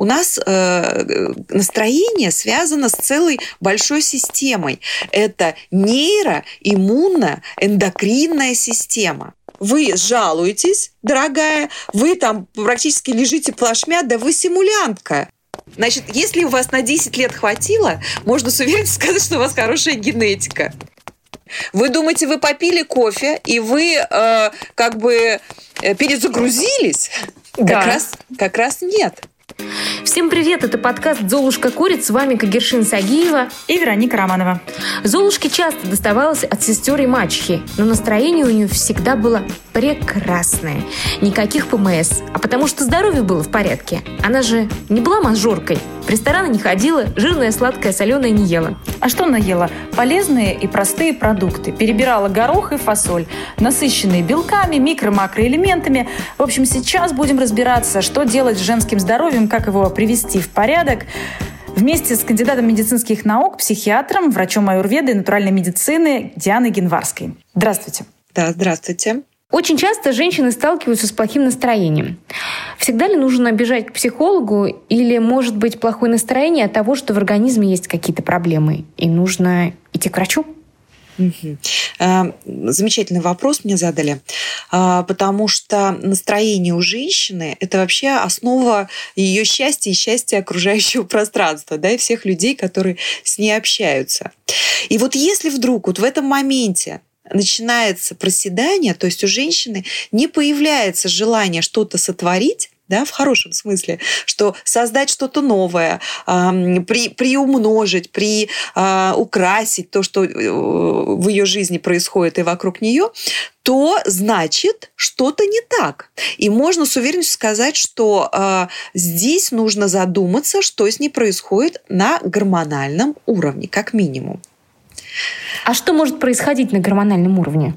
у нас э, настроение связано с целой большой системой. Это нейро, иммунно, эндокринная система вы жалуетесь, дорогая, вы там практически лежите плашмя, да вы симулянтка. Значит, если у вас на 10 лет хватило, можно с уверенностью сказать, что у вас хорошая генетика. Вы думаете, вы попили кофе, и вы э, как бы э, перезагрузились? Да. Как, раз, как раз нет. Всем привет, это подкаст «Золушка курит», с вами Кагершин Сагиева и Вероника Романова. Золушке часто доставалось от сестер и мачехи, но настроение у нее всегда было прекрасное. Никаких ПМС, а потому что здоровье было в порядке. Она же не была мажоркой, в рестораны не ходила, жирное, сладкое, соленое не ела. А что она ела? Полезные и простые продукты. Перебирала горох и фасоль, насыщенные белками, микро-макроэлементами. В общем, сейчас будем разбираться, что делать с женским здоровьем, как его привести в порядок. Вместе с кандидатом медицинских наук, психиатром, врачом аюрведы и натуральной медицины Дианой Генварской. Здравствуйте. Да, здравствуйте. Очень часто женщины сталкиваются с плохим настроением. Всегда ли нужно бежать к психологу или может быть плохое настроение от того, что в организме есть какие-то проблемы и нужно идти к врачу? Угу. Замечательный вопрос мне задали, а, потому что настроение у женщины – это вообще основа ее счастья и счастья окружающего пространства, да, и всех людей, которые с ней общаются. И вот если вдруг вот в этом моменте начинается проседание, то есть у женщины не появляется желание что-то сотворить, да, в хорошем смысле, что создать что-то новое, э, при, приумножить, при, э, украсить то, что э, в ее жизни происходит и вокруг нее, то значит что-то не так. И можно с уверенностью сказать, что э, здесь нужно задуматься, что с ней происходит на гормональном уровне, как минимум. А что может происходить на гормональном уровне?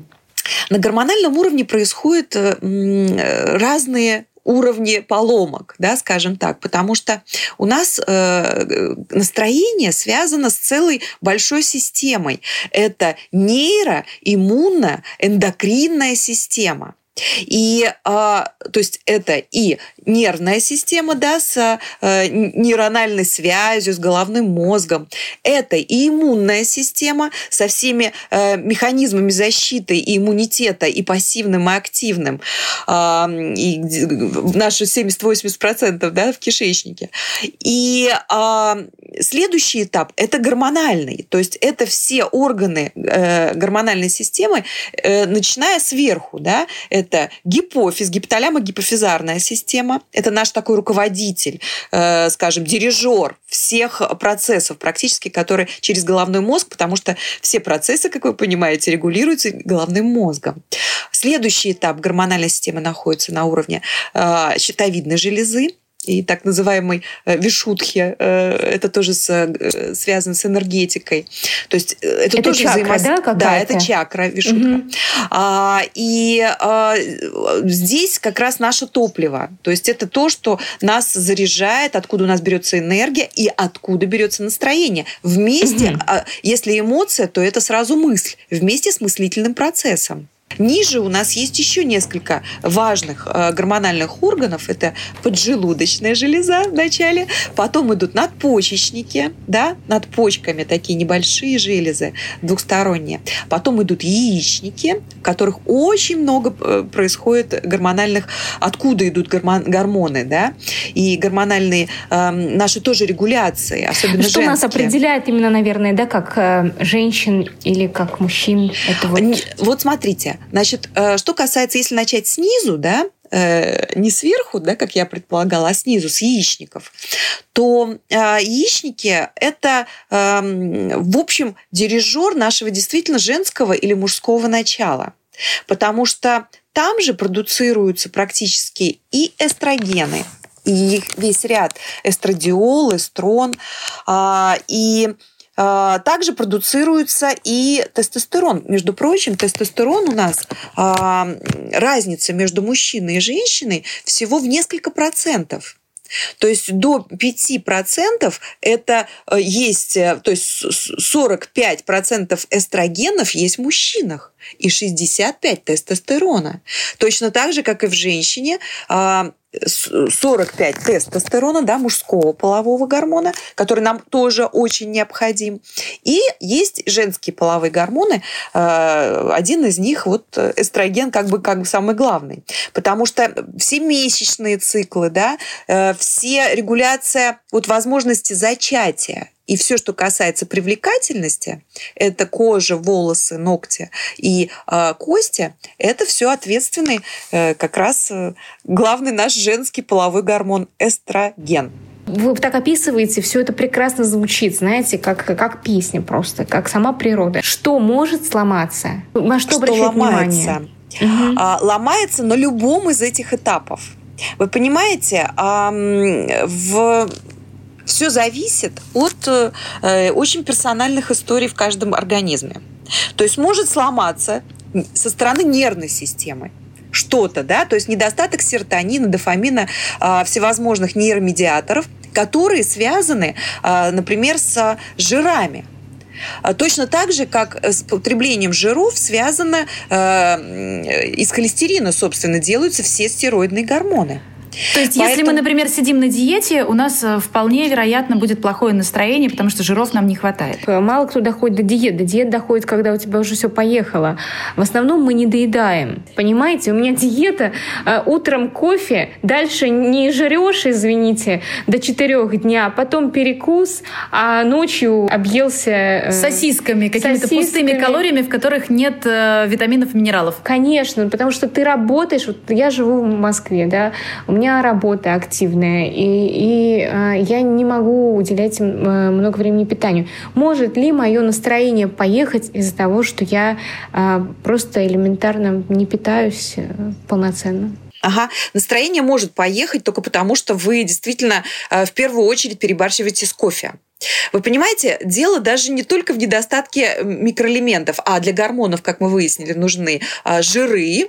На гормональном уровне происходят э, разные уровни поломок, да, скажем так, потому что у нас э, настроение связано с целой большой системой. Это нейро, иммунно, эндокринная система. И, а, то есть это и нервная система, да, с а, нейрональной связью, с головным мозгом. Это и иммунная система со всеми а, механизмами защиты и иммунитета, и пассивным, и активным. А, и наши 70-80% да, в кишечнике. И а, следующий этап – это гормональный. То есть это все органы э, гормональной системы, э, начиная сверху. Да, это гипофиз, гипоталямо-гипофизарная система. Это наш такой руководитель, э, скажем, дирижер всех процессов практически, которые через головной мозг, потому что все процессы, как вы понимаете, регулируются головным мозгом. Следующий этап гормональной системы находится на уровне э, щитовидной железы и так называемой э, вишутхи. Э, это тоже с, э, связано с энергетикой. То есть это, это тоже чакра, взаимос... да, Да, это чакра, вишутка. Угу. А, и а, здесь как раз наше топливо. То есть это то, что нас заряжает, откуда у нас берется энергия и откуда берется настроение. Вместе, угу. если эмоция, то это сразу мысль, вместе с мыслительным процессом. Ниже у нас есть еще несколько важных э, гормональных органов. Это поджелудочная железа вначале, потом идут надпочечники, да, над почками такие небольшие железы двухсторонние. Потом идут яичники, в которых очень много э, происходит гормональных, откуда идут гормоны, да, и гормональные э, наши тоже регуляции, особенно Что женские. нас определяет именно, наверное, да, как э, женщин или как мужчин? Это вот... вот смотрите, Значит, э, что касается, если начать снизу, да, э, не сверху, да, как я предполагала, а снизу, с яичников, то э, яичники – это, эм, в общем, дирижер нашего действительно женского или мужского начала. Потому что там же продуцируются практически и эстрогены, и весь ряд эстрадиол, эстрон, а, и также продуцируется и тестостерон. Между прочим, тестостерон у нас а, разница между мужчиной и женщиной всего в несколько процентов. То есть до 5% это э, есть, э, то есть 45% эстрогенов есть в мужчинах и 65% тестостерона. Точно так же, как и в женщине, а, 45 тестостерона, да, мужского полового гормона, который нам тоже очень необходим. И есть женские половые гормоны. Э, один из них вот эстроген как бы, как бы самый главный. Потому что все месячные циклы, да, э, все регуляция вот возможности зачатия, и все, что касается привлекательности, это кожа, волосы, ногти и э, кости, это все ответственный э, как раз э, главный наш женский половой гормон эстроген. Вы так описываете, все это прекрасно звучит, знаете, как, как песня просто, как сама природа. Что может сломаться? На что, что ломается? внимание? Угу. А, ломается на любом из этих этапов. Вы понимаете, в все зависит от э, очень персональных историй в каждом организме. То есть может сломаться со стороны нервной системы что-то, да, то есть недостаток серотонина, дофамина, э, всевозможных нейромедиаторов, которые связаны, э, например, с жирами. А точно так же, как с потреблением жиров связано э, из холестерина, собственно, делаются все стероидные гормоны. То есть, Поэтому... если мы, например, сидим на диете, у нас э, вполне вероятно будет плохое настроение, потому что жиров нам не хватает. Э, мало кто доходит до диет. До диет доходит, когда у тебя уже все поехало. В основном мы не доедаем. Понимаете, у меня диета э, утром кофе, дальше не жрешь, извините, до четырех дня, потом перекус, а ночью объелся... Сосисками, какими-то пустыми калориями, в которых нет витаминов и минералов. Конечно, потому что ты работаешь, вот я живу в Москве, да, у меня меня работа активная, и, и э, я не могу уделять э, много времени питанию. Может ли мое настроение поехать из-за того, что я э, просто элементарно не питаюсь э, полноценно? Ага, настроение может поехать только потому, что вы действительно э, в первую очередь перебарщиваете с кофе. Вы понимаете, дело даже не только в недостатке микроэлементов, а для гормонов, как мы выяснили, нужны э, жиры,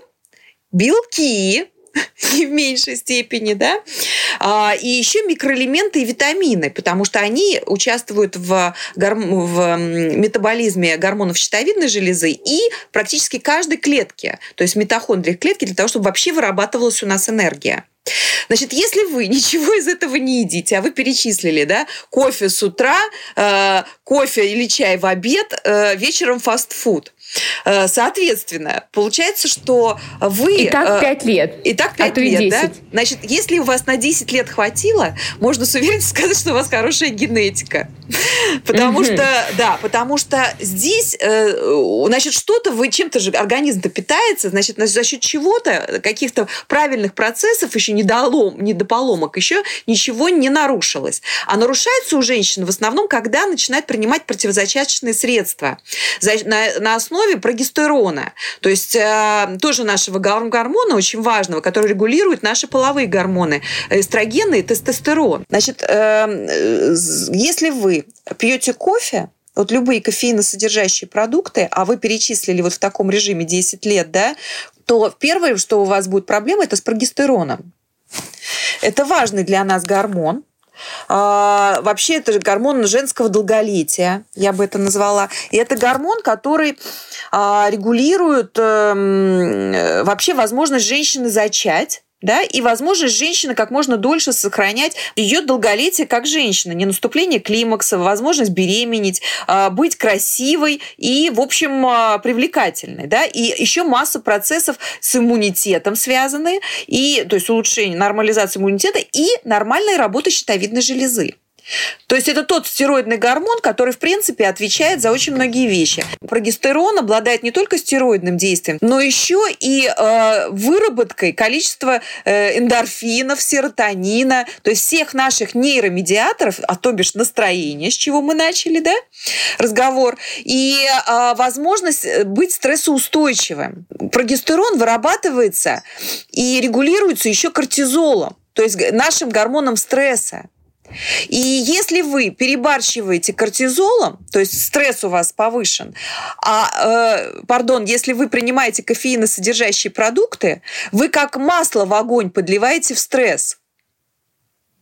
белки, не в меньшей степени, да, а, и еще микроэлементы и витамины, потому что они участвуют в, горм... в метаболизме гормонов щитовидной железы и практически каждой клетки, то есть митохондрии клетки, для того, чтобы вообще вырабатывалась у нас энергия. Значит, если вы ничего из этого не едите, а вы перечислили, да, кофе с утра, э, кофе или чай в обед, э, вечером фастфуд, соответственно, получается, что вы... И так 5 э, лет. И так 5 а лет, 10. да? Значит, если у вас на 10 лет хватило, можно с уверенностью сказать, что у вас хорошая генетика. Потому угу. что, да, потому что здесь, э, значит, что-то вы чем-то же организм-то питается, значит, за счет чего-то, каких-то правильных процессов, еще недолом, недополомок, еще ничего не нарушилось. А нарушается у женщин в основном, когда начинает принимать противозачаточные средства на, на основе прогестерона. То есть э, тоже нашего гормона очень важного, который регулирует наши половые гормоны, эстрогены и тестостерон. Значит, э, если вы пьете кофе, вот любые кофеиносодержащие продукты, а вы перечислили вот в таком режиме 10 лет, да, то первое, что у вас будет проблема, это с прогестероном. Это важный для нас гормон, а, вообще это же гормон женского долголетия, я бы это назвала. И это гормон, который а, регулирует э, вообще возможность женщины зачать да, и возможность женщины как можно дольше сохранять ее долголетие как женщина, не наступление климакса, возможность беременеть, а, быть красивой и, в общем, а, привлекательной, да, и еще масса процессов с иммунитетом связаны, и, то есть улучшение, нормализация иммунитета и нормальная работа щитовидной железы. То есть это тот стероидный гормон, который, в принципе, отвечает за очень многие вещи. Прогестерон обладает не только стероидным действием, но еще и э, выработкой количества э, эндорфинов, серотонина, то есть всех наших нейромедиаторов, а то бишь настроение, с чего мы начали, да, разговор, и э, возможность быть стрессоустойчивым. Прогестерон вырабатывается и регулируется еще кортизолом, то есть нашим гормоном стресса. И если вы перебарщиваете кортизолом, то есть стресс у вас повышен, а, э, пардон, если вы принимаете кофеиносодержащие продукты, вы как масло в огонь подливаете в стресс.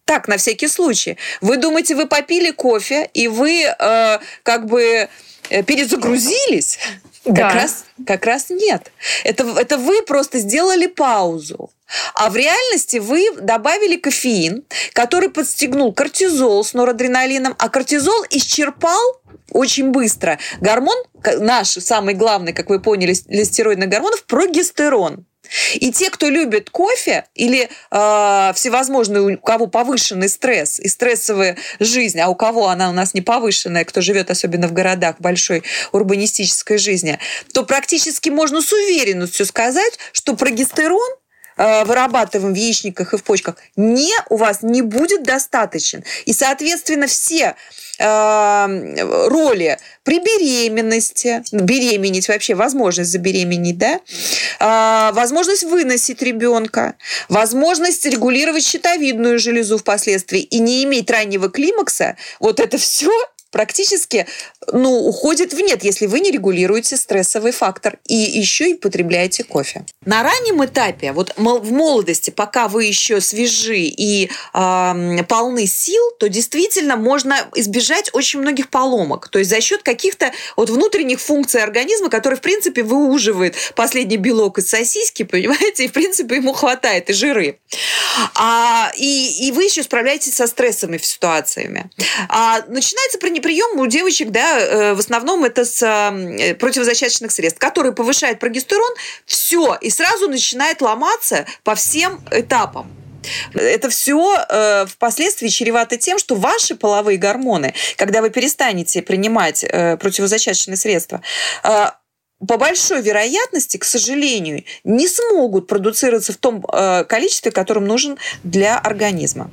Так, на всякий случай. Вы думаете, вы попили кофе, и вы э, как бы э, перезагрузились? Да. Как, раз, как раз нет. Это, это вы просто сделали паузу. А в реальности вы добавили кофеин, который подстегнул кортизол с норадреналином, а кортизол исчерпал очень быстро гормон, наш самый главный, как вы поняли, для стероидных гормонов, прогестерон. И те, кто любит кофе или э, всевозможные, у кого повышенный стресс и стрессовая жизнь, а у кого она у нас не повышенная, кто живет особенно в городах большой урбанистической жизни, то практически можно с уверенностью сказать, что прогестерон вырабатываем в яичниках и в почках, не, у вас не будет достаточен. И, соответственно, все э, роли при беременности, беременеть вообще, возможность забеременеть, да, э, возможность выносить ребенка, возможность регулировать щитовидную железу впоследствии и не иметь раннего климакса, вот это все практически ну, уходит в нет, если вы не регулируете стрессовый фактор и еще и потребляете кофе. На раннем этапе, вот в молодости, пока вы еще свежи и э, полны сил, то действительно можно избежать очень многих поломок. То есть за счет каких-то вот внутренних функций организма, которые, в принципе, выуживает последний белок из сосиски, понимаете, и, в принципе, ему хватает и жиры. А, и, и вы еще справляетесь со стрессовыми ситуациями. А, начинается прием у девочек, да, э, в основном это с э, противозачаточных средств, которые повышают прогестерон, все, и сразу начинает ломаться по всем этапам. Это все э, впоследствии чревато тем, что ваши половые гормоны, когда вы перестанете принимать э, противозачаточные средства, э, по большой вероятности, к сожалению, не смогут продуцироваться в том э, количестве, которым нужен для организма.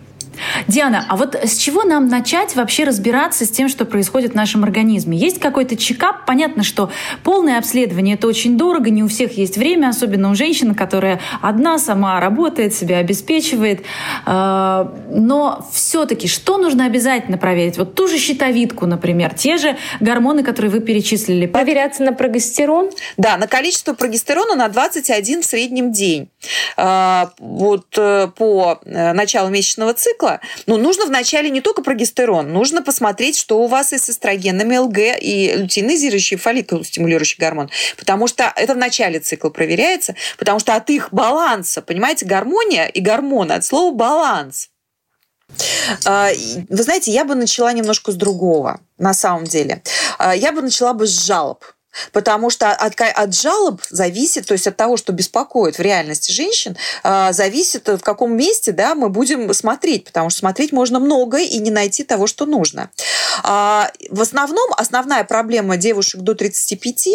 Диана, а вот с чего нам начать вообще разбираться с тем, что происходит в нашем организме? Есть какой-то чекап? Понятно, что полное обследование это очень дорого, не у всех есть время, особенно у женщин, которая одна сама работает, себя обеспечивает. А, но все-таки что нужно обязательно проверить? Вот ту же щитовидку, например, те же гормоны, которые вы перечислили. Проверяться на прогестерон? Да, на количество прогестерона на 21 в среднем день. А, вот э, по э, началу месячного цикла цикла, ну, нужно вначале не только прогестерон, нужно посмотреть, что у вас и с эстрогенами ЛГ, и лютеинизирующий, фолликул стимулирующий гормон. Потому что это в начале цикла проверяется, потому что от их баланса, понимаете, гармония и гормоны от слова баланс. А, вы знаете, я бы начала немножко с другого, на самом деле. А, я бы начала бы с жалоб. Потому что от, от жалоб зависит, то есть от того, что беспокоит в реальности женщин, а, зависит, в каком месте да, мы будем смотреть, потому что смотреть можно много и не найти того, что нужно. А, в основном основная проблема девушек до 35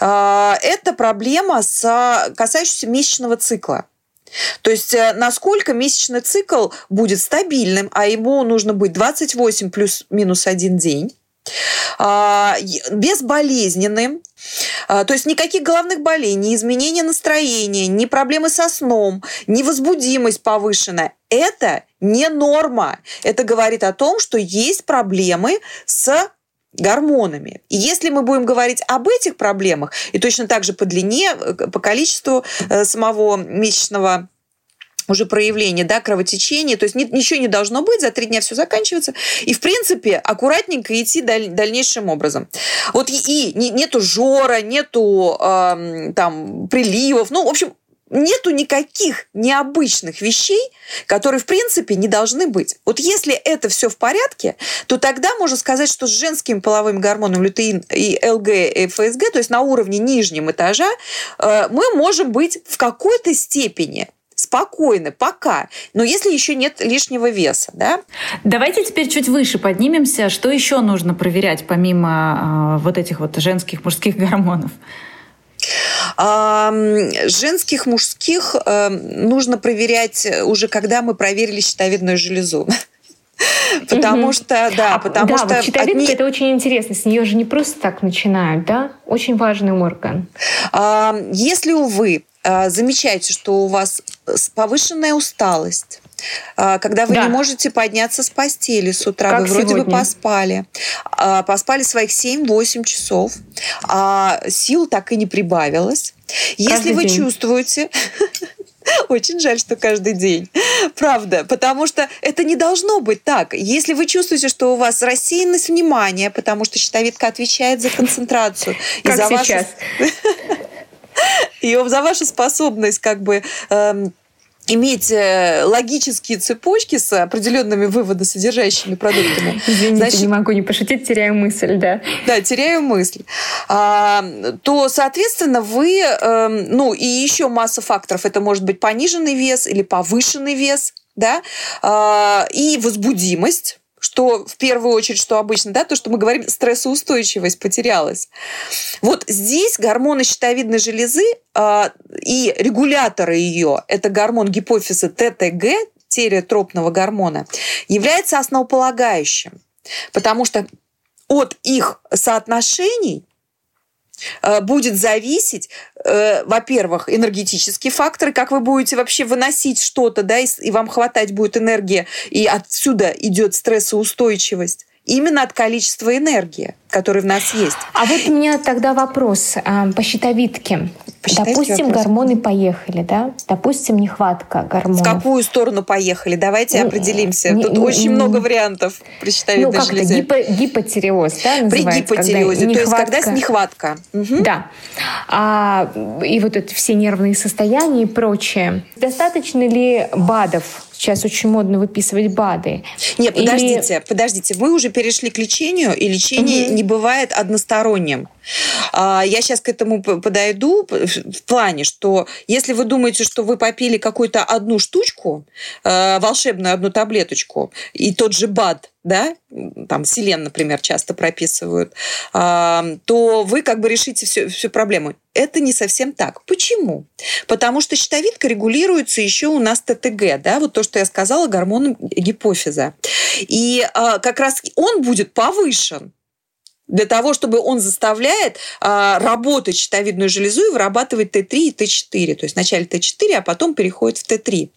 а, – это проблема, с, касающаяся месячного цикла. То есть э, насколько месячный цикл будет стабильным, а ему нужно быть 28 плюс-минус один день, безболезненным, а, то есть никаких головных болей, ни изменения настроения, ни проблемы со сном, ни возбудимость повышенная. Это не норма. Это говорит о том, что есть проблемы с гормонами. И если мы будем говорить об этих проблемах, и точно так же по длине, э, по количеству э, самого месячного уже проявление, да, кровотечения, то есть ничего не должно быть, за три дня все заканчивается, и, в принципе, аккуратненько идти даль, дальнейшим образом. Вот и, и нету жора, нету э, там приливов, ну, в общем, нету никаких необычных вещей, которые, в принципе, не должны быть. Вот если это все в порядке, то тогда можно сказать, что с женским половым гормоном лютеин и ЛГ и ФСГ, то есть на уровне нижнего этажа, э, мы можем быть в какой-то степени спокойно, пока. Но если еще нет лишнего веса, да? Давайте теперь чуть выше поднимемся. Что еще нужно проверять помимо э, вот этих вот женских, мужских гормонов? Женских, мужских э, нужно проверять уже, когда мы проверили щитовидную железу. Потому что, да, а, потому да, что... Вот щитовидка одни... это очень интересно. С нее же не просто так начинают, да? Очень важный орган. Если, увы, замечаете, что у вас повышенная усталость, а, когда вы да. не можете подняться с постели с утра, как вы вроде сегодня. бы поспали, а, поспали своих 7-8 часов, а сил так и не прибавилось. Если вы день. чувствуете, очень жаль, что каждый день. Правда. Потому что это не должно быть так. Если вы чувствуете, что у вас рассеянность внимания, потому что щитовидка отвечает за концентрацию. Как и за сейчас. Вашу... и за вашу способность как бы эм, иметь э, логические цепочки с определенными выводосодержащими продуктами. Извините, Значит, не могу не пошутить, теряю мысль, да. Да, теряю мысль. А, то, соответственно, вы, э, ну и еще масса факторов. Это может быть пониженный вес или повышенный вес, да, а, и возбудимость что в первую очередь, что обычно, да, то, что мы говорим, стрессоустойчивость потерялась. Вот здесь гормоны щитовидной железы э, и регуляторы ее, это гормон гипофиза ТТГ, тереотропного гормона, является основополагающим. Потому что от их соотношений будет зависеть, э, во-первых, энергетические факторы, как вы будете вообще выносить что-то, да, и, и вам хватать будет энергии, и отсюда идет стрессоустойчивость именно от количества энергии, которая в нас есть. А вот у меня тогда вопрос а, по щитовидке. По Допустим, вопрос. гормоны поехали, да? Допустим, нехватка гормонов. В какую сторону поехали? Давайте ну, определимся. Не, Тут не, очень не, много вариантов при щитовидной ну, железе. Гипо, гипотереоз, да, При гипотереозе, то есть когда нехватка. Угу. Да. А, и вот это все нервные состояния и прочее. Достаточно ли БАДов Сейчас очень модно выписывать БАДы. Нет, подождите, Или... подождите. Вы уже перешли к лечению, и лечение угу. не бывает односторонним. А, я сейчас к этому подойду в плане, что если вы думаете, что вы попили какую-то одну штучку, э, волшебную одну таблеточку, и тот же БАД, да, там селен, например, часто прописывают, а, то вы как бы решите всю, всю проблему. Это не совсем так. Почему? Потому что щитовидка регулируется еще у нас ТТГ, да, вот то, что я сказала, гормоном гипофиза. И а, как раз он будет повышен для того, чтобы он заставляет а, работать щитовидную железу и вырабатывать Т3 и Т4. То есть вначале Т4, а потом переходит в Т3.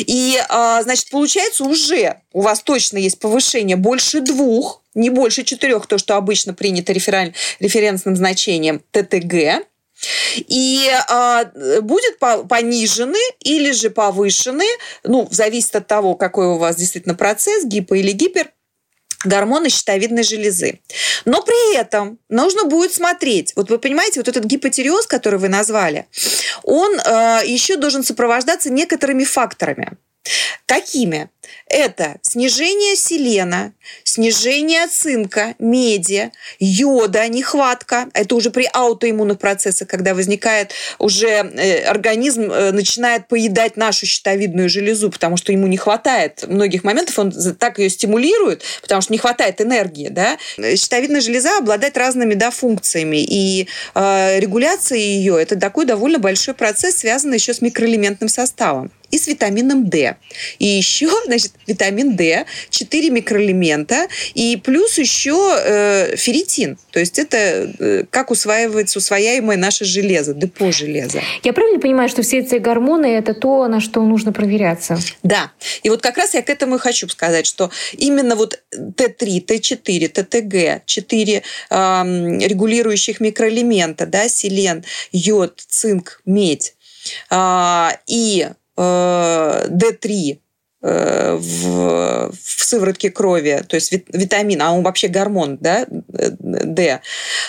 И, а, значит, получается уже у вас точно есть повышение больше двух, не больше четырех, то, что обычно принято референ, референсным значением ТТГ. И а, будет понижены или же повышены, ну, зависит от того, какой у вас действительно процесс, гипо или гипер, гормоны щитовидной железы. Но при этом нужно будет смотреть, вот вы понимаете, вот этот гипотереоз, который вы назвали, он э, еще должен сопровождаться некоторыми факторами. Какими? Это снижение селена, снижение цинка, меди, йода, нехватка. Это уже при аутоиммунных процессах, когда возникает уже э, организм э, начинает поедать нашу щитовидную железу, потому что ему не хватает многих моментов, он так ее стимулирует, потому что не хватает энергии. Да? Щитовидная железа обладает разными да, функциями, и э, регуляция ее – это такой довольно большой процесс, связанный еще с микроэлементным составом и с витамином D. И еще, значит, витамин D, 4 микроэлемента, и плюс еще э, ферритин. То есть это э, как усваивается усвояемое наше железо, депо железа. Я правильно понимаю, что все эти гормоны – это то, на что нужно проверяться? Да. И вот как раз я к этому и хочу сказать, что именно вот Т3, Т4, ТТГ, 4 э, регулирующих микроэлемента, да, селен, йод, цинк, медь, э, и D3 э, в, в сыворотке крови, то есть витамин, а он вообще гормон, да, D,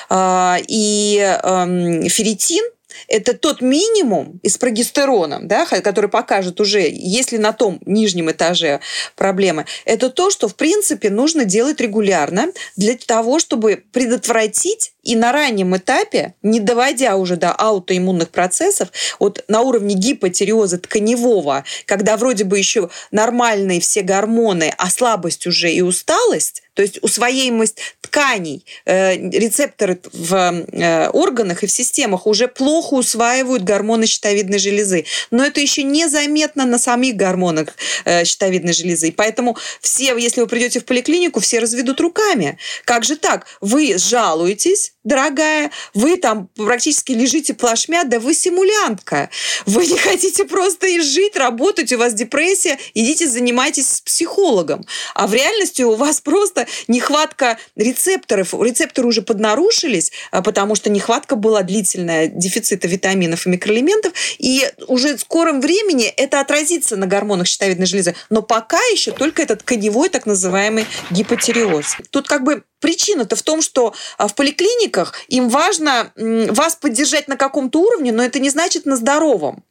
а, и эм, ферритин, это тот минимум и с прогестероном, да, который покажет уже, если на том нижнем этаже проблемы, это то, что, в принципе, нужно делать регулярно для того, чтобы предотвратить и на раннем этапе, не доводя уже до аутоиммунных процессов, вот на уровне гипотереоза тканевого, когда вроде бы еще нормальные все гормоны, а слабость уже и усталость, то есть усвояемость тканей, э, рецепторы в э, органах и в системах уже плохо усваивают гормоны щитовидной железы. Но это еще незаметно на самих гормонах э, щитовидной железы. Поэтому все, если вы придете в поликлинику, все разведут руками. Как же так? Вы жалуетесь, дорогая, вы там практически лежите плашмя, да вы симулянтка. Вы не хотите просто и жить, работать, у вас депрессия, идите занимайтесь с психологом. А в реальности у вас просто нехватка рецепторов. Рецепторы уже поднарушились, а, потому что нехватка была длительная дефицита витаминов и микроэлементов, и уже в скором времени это отразится на гормонах щитовидной железы. Но пока еще только этот коневой так называемый гипотереоз. Тут как бы Причина-то в том, что а, в поликлиниках им важно вас поддержать на каком-то уровне, но это не значит на здоровом.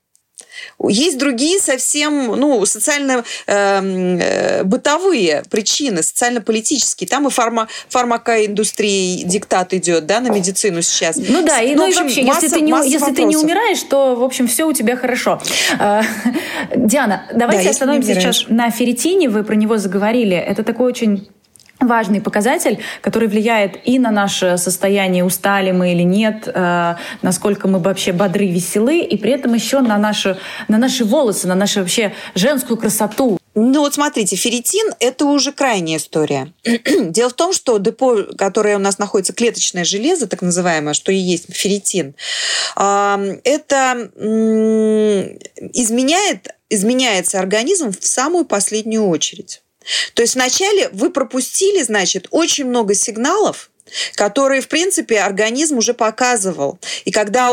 Есть другие совсем ну, социально-бытовые эм, э, причины, социально-политические. Там и фарма, фармакоиндустрия диктат идет да, на медицину сейчас. Ну да, и, ну, ну, и вообще, масса, если, ты не, если ты не умираешь, то, в общем, все у тебя хорошо. А, Диана, давайте да, остановимся сейчас на ферритине. Вы про него заговорили. Это такой очень важный показатель, который влияет и на наше состояние, устали мы или нет, э, насколько мы вообще бодры, веселы, и при этом еще на наши, на наши волосы, на нашу вообще женскую красоту. Ну вот смотрите, ферритин – это уже крайняя история. Дело в том, что депо, которое у нас находится, клеточное железо, так называемое, что и есть ферритин, это изменяет, изменяется организм в самую последнюю очередь. То есть вначале вы пропустили, значит, очень много сигналов, которые, в принципе, организм уже показывал. И когда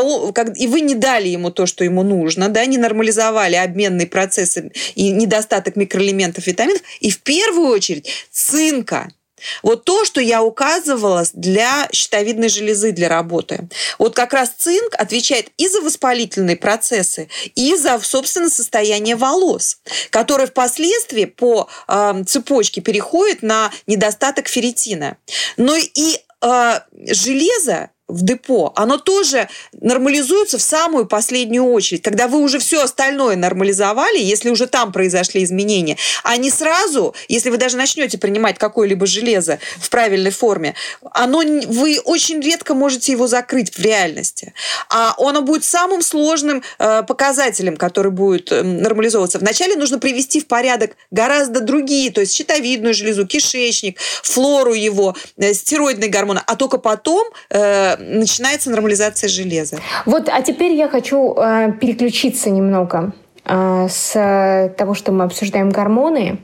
и вы не дали ему то, что ему нужно, да, не нормализовали обменные процессы и недостаток микроэлементов, витаминов, и в первую очередь цинка – вот то, что я указывала для щитовидной железы для работы. Вот как раз цинк отвечает и за воспалительные процессы, и за, собственно, состояние волос, которое впоследствии по э, цепочке переходит на недостаток ферритина. Но и э, железо в депо, оно тоже нормализуется в самую последнюю очередь, когда вы уже все остальное нормализовали, если уже там произошли изменения, а не сразу, если вы даже начнете принимать какое-либо железо в правильной форме, оно, вы очень редко можете его закрыть в реальности. А оно будет самым сложным э, показателем, который будет э, нормализовываться. Вначале нужно привести в порядок гораздо другие, то есть щитовидную железу, кишечник, флору его, э, стероидные гормоны, а только потом э, начинается нормализация железа. Вот, а теперь я хочу э, переключиться немного э, с того, что мы обсуждаем гормоны,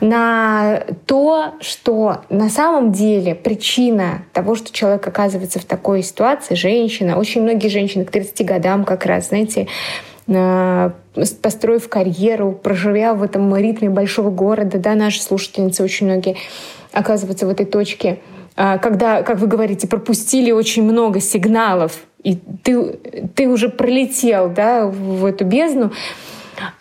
на то, что на самом деле причина того, что человек оказывается в такой ситуации, женщина, очень многие женщины к 30 годам как раз, знаете, э, построив карьеру, проживя в этом ритме большого города, да, наши слушательницы очень многие оказываются в этой точке – когда, как вы говорите, пропустили очень много сигналов, и ты, ты уже пролетел да, в эту бездну.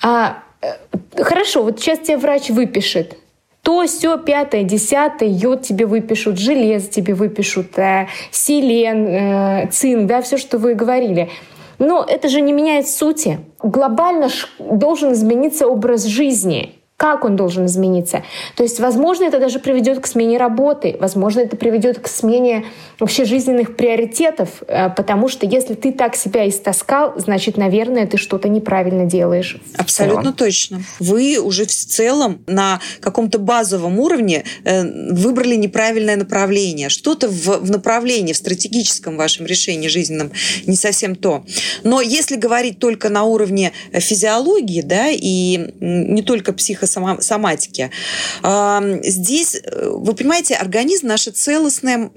А, э, хорошо, вот сейчас тебе врач выпишет то, все, пятое, десятое, йод тебе выпишут, железо тебе выпишут, э, селен, э, цинк, да, все, что вы говорили. Но это же не меняет сути. Глобально должен измениться образ жизни как он должен измениться. То есть, возможно, это даже приведет к смене работы, возможно, это приведет к смене вообще жизненных приоритетов, э, потому что если ты так себя истаскал, значит, наверное, ты что-то неправильно делаешь. Абсолютно точно. Вы уже в целом на каком-то базовом уровне э, выбрали неправильное направление. Что-то в, в направлении, в стратегическом вашем решении жизненном не совсем то. Но если говорить только на уровне физиологии, да, и не только психо психосоматики. Здесь, э, вы понимаете, организм наше целостное,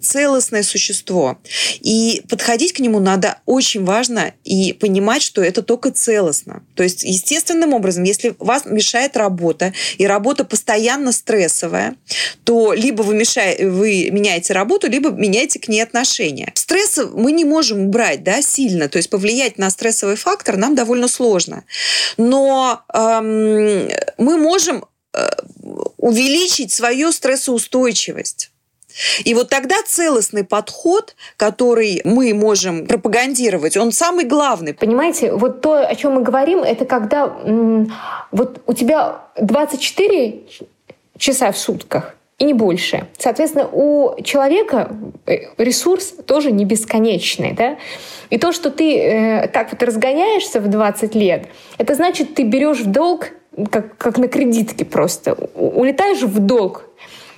целостное существо. И подходить к нему надо очень важно и понимать, что это только целостно. То есть, естественным образом, если вас мешает работа, и работа постоянно стрессовая, то либо вы, мешаете, вы меняете работу, либо меняете к ней отношения. Стресс мы не можем убрать да, сильно, то есть повлиять на стрессовый фактор нам довольно сложно. Но эм, мы можем э, увеличить свою стрессоустойчивость. И вот тогда целостный подход, который мы можем пропагандировать, он самый главный. Понимаете, вот то, о чем мы говорим, это когда вот у тебя 24 часа в сутках, и не больше. Соответственно, у человека э, ресурс тоже не бесконечный. Да? И то, что ты э, так вот разгоняешься в 20 лет, это значит, ты берешь в долг как, как на кредитке просто. Улетаешь в долг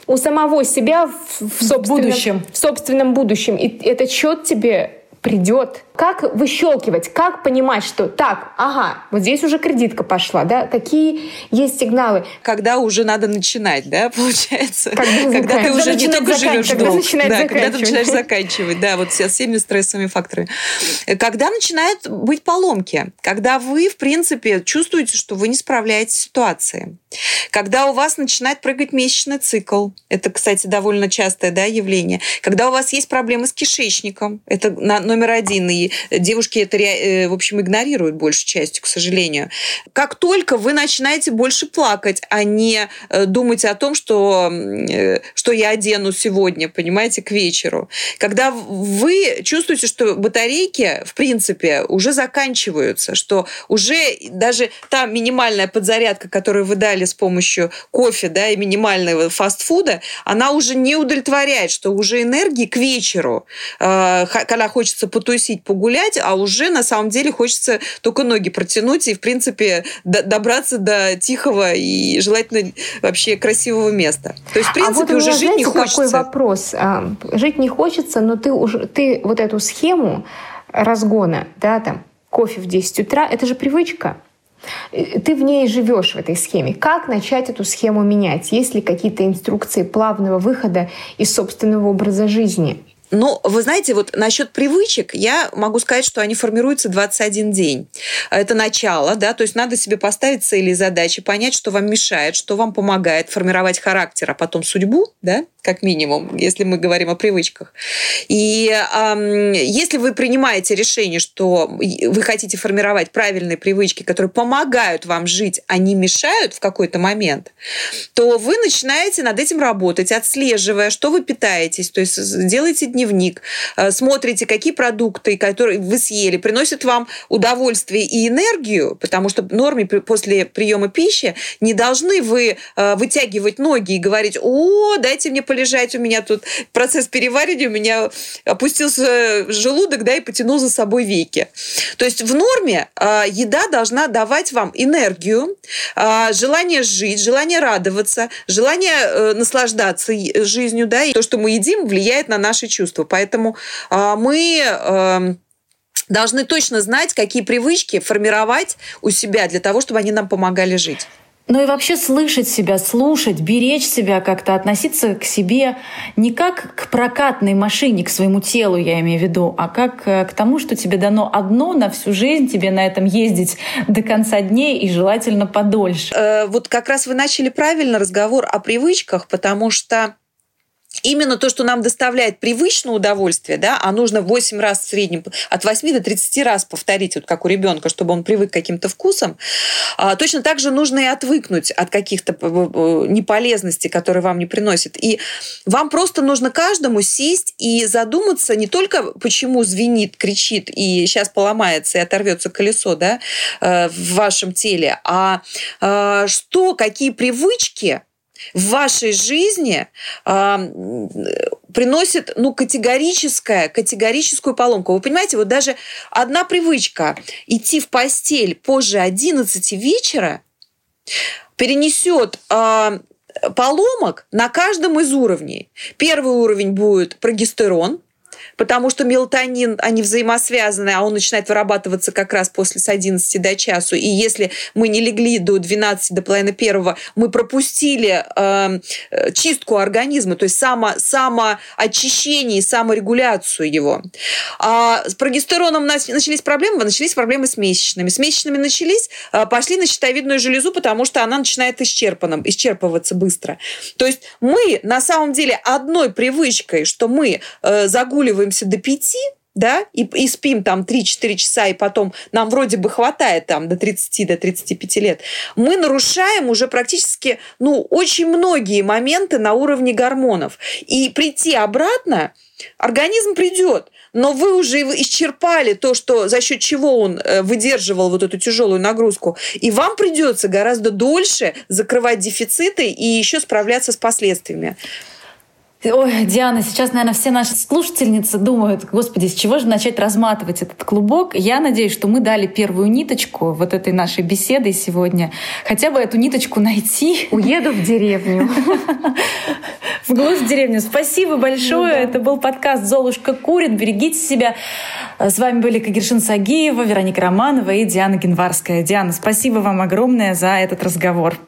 у самого себя в, в, собственном, будущем. в собственном будущем. И этот счет тебе придет. Как выщелкивать, как понимать, что так, ага, вот здесь уже кредитка пошла, да? Какие есть сигналы? Когда уже надо начинать, да, получается? Когда, когда ты уже не только живешь когда долг, да, когда ты начинаешь заканчивать, да, вот со всеми стрессовыми факторами. Когда начинают быть поломки, когда вы, в принципе, чувствуете, что вы не справляетесь с ситуацией, когда у вас начинает прыгать месячный цикл, это, кстати, довольно частое да, явление, когда у вас есть проблемы с кишечником, это номер один, и девушки это, э, в общем, игнорируют большей частью, к сожалению. Как только вы начинаете больше плакать, а не э, думать о том, что, э, что я одену сегодня, понимаете, к вечеру. Когда вы чувствуете, что батарейки, в принципе, уже заканчиваются, что уже даже та минимальная подзарядка, которую вы дали с помощью кофе да, и минимального фастфуда, она уже не удовлетворяет, что уже энергии к вечеру, когда хочется потусить, погулять, а уже на самом деле хочется только ноги протянуть и, в принципе, добраться до тихого и желательно вообще красивого места. То есть, в принципе, а вот уже жить не хочется. Какой вопрос? А, жить не хочется, но ты уже ты вот эту схему разгона, да, там кофе в 10 утра, это же привычка. Ты в ней живешь в этой схеме. Как начать эту схему менять? Есть ли какие-то инструкции плавного выхода из собственного образа жизни? Ну, вы знаете, вот насчет привычек я могу сказать, что они формируются 21 день. Это начало, да, то есть надо себе поставить цели и задачи, понять, что вам мешает, что вам помогает формировать характер, а потом судьбу, да, как минимум, если мы говорим о привычках. И э, если вы принимаете решение, что вы хотите формировать правильные привычки, которые помогают вам жить, а не мешают в какой-то момент, то вы начинаете над этим работать, отслеживая, что вы питаетесь, то есть делаете дневник, э, смотрите, какие продукты, которые вы съели, приносят вам удовольствие и энергию, потому что норме после приема пищи не должны вы э, вытягивать ноги и говорить, о, дайте мне полежать, у меня тут процесс переваривания, у меня опустился желудок, да, и потянул за собой веки. То есть в норме э, еда должна давать вам энергию, желание жить, желание радоваться, желание наслаждаться жизнью, да, и то, что мы едим, влияет на наши чувства. Поэтому э, мы э, должны точно знать, какие привычки формировать у себя для того, чтобы они нам помогали жить. Ну и вообще слышать себя, слушать, беречь себя как-то, относиться к себе не как к прокатной машине, к своему телу, я имею в виду, а как э, к тому, что тебе дано одно на всю жизнь, тебе на этом ездить до конца дней и желательно подольше. Э, вот как раз вы начали правильно разговор о привычках, потому что именно то, что нам доставляет привычное удовольствие, да, а нужно 8 раз в среднем, от 8 до 30 раз повторить, вот как у ребенка, чтобы он привык к каким-то вкусам, а, точно так же нужно и отвыкнуть от каких-то неполезностей, которые вам не приносят. И вам просто нужно каждому сесть и задуматься не только, почему звенит, кричит и сейчас поломается и оторвется колесо да, э, в вашем теле, а что, какие привычки в вашей жизни э, приносит ну, категорическое, категорическую поломку. Вы понимаете, вот даже одна привычка идти в постель позже 11 вечера перенесет э, поломок на каждом из уровней. Первый уровень будет прогестерон, потому что мелатонин, они взаимосвязаны, а он начинает вырабатываться как раз после с 11 до часу. И если мы не легли до 12, до половины первого, мы пропустили эм, э, чистку организма, то есть само, самоочищение и саморегуляцию его. А с прогестероном начались проблемы, начались проблемы с месячными. С месячными начались, э, пошли на щитовидную железу, потому что она начинает исчерпанным, исчерпываться быстро. То есть мы на самом деле одной привычкой, что мы э, загуливаем прогуливаемся до пяти, да, и, и спим там 3-4 часа, и потом нам вроде бы хватает там до 30, до 35 лет, мы нарушаем уже практически, ну, очень многие моменты на уровне гормонов. И прийти обратно, организм придет, но вы уже исчерпали то, что за счет чего он э, выдерживал вот эту тяжелую нагрузку, и вам придется гораздо дольше закрывать дефициты и еще справляться с последствиями. Ой, Диана, сейчас, наверное, все наши слушательницы думают, господи, с чего же начать разматывать этот клубок? Я надеюсь, что мы дали первую ниточку вот этой нашей беседы сегодня. Хотя бы эту ниточку найти. Уеду в деревню. В глушь деревню. Спасибо большое. Это был подкаст «Золушка курит». Берегите себя. С вами были Кагершин Сагиева, Вероника Романова и Диана Генварская. Диана, спасибо вам огромное за этот разговор.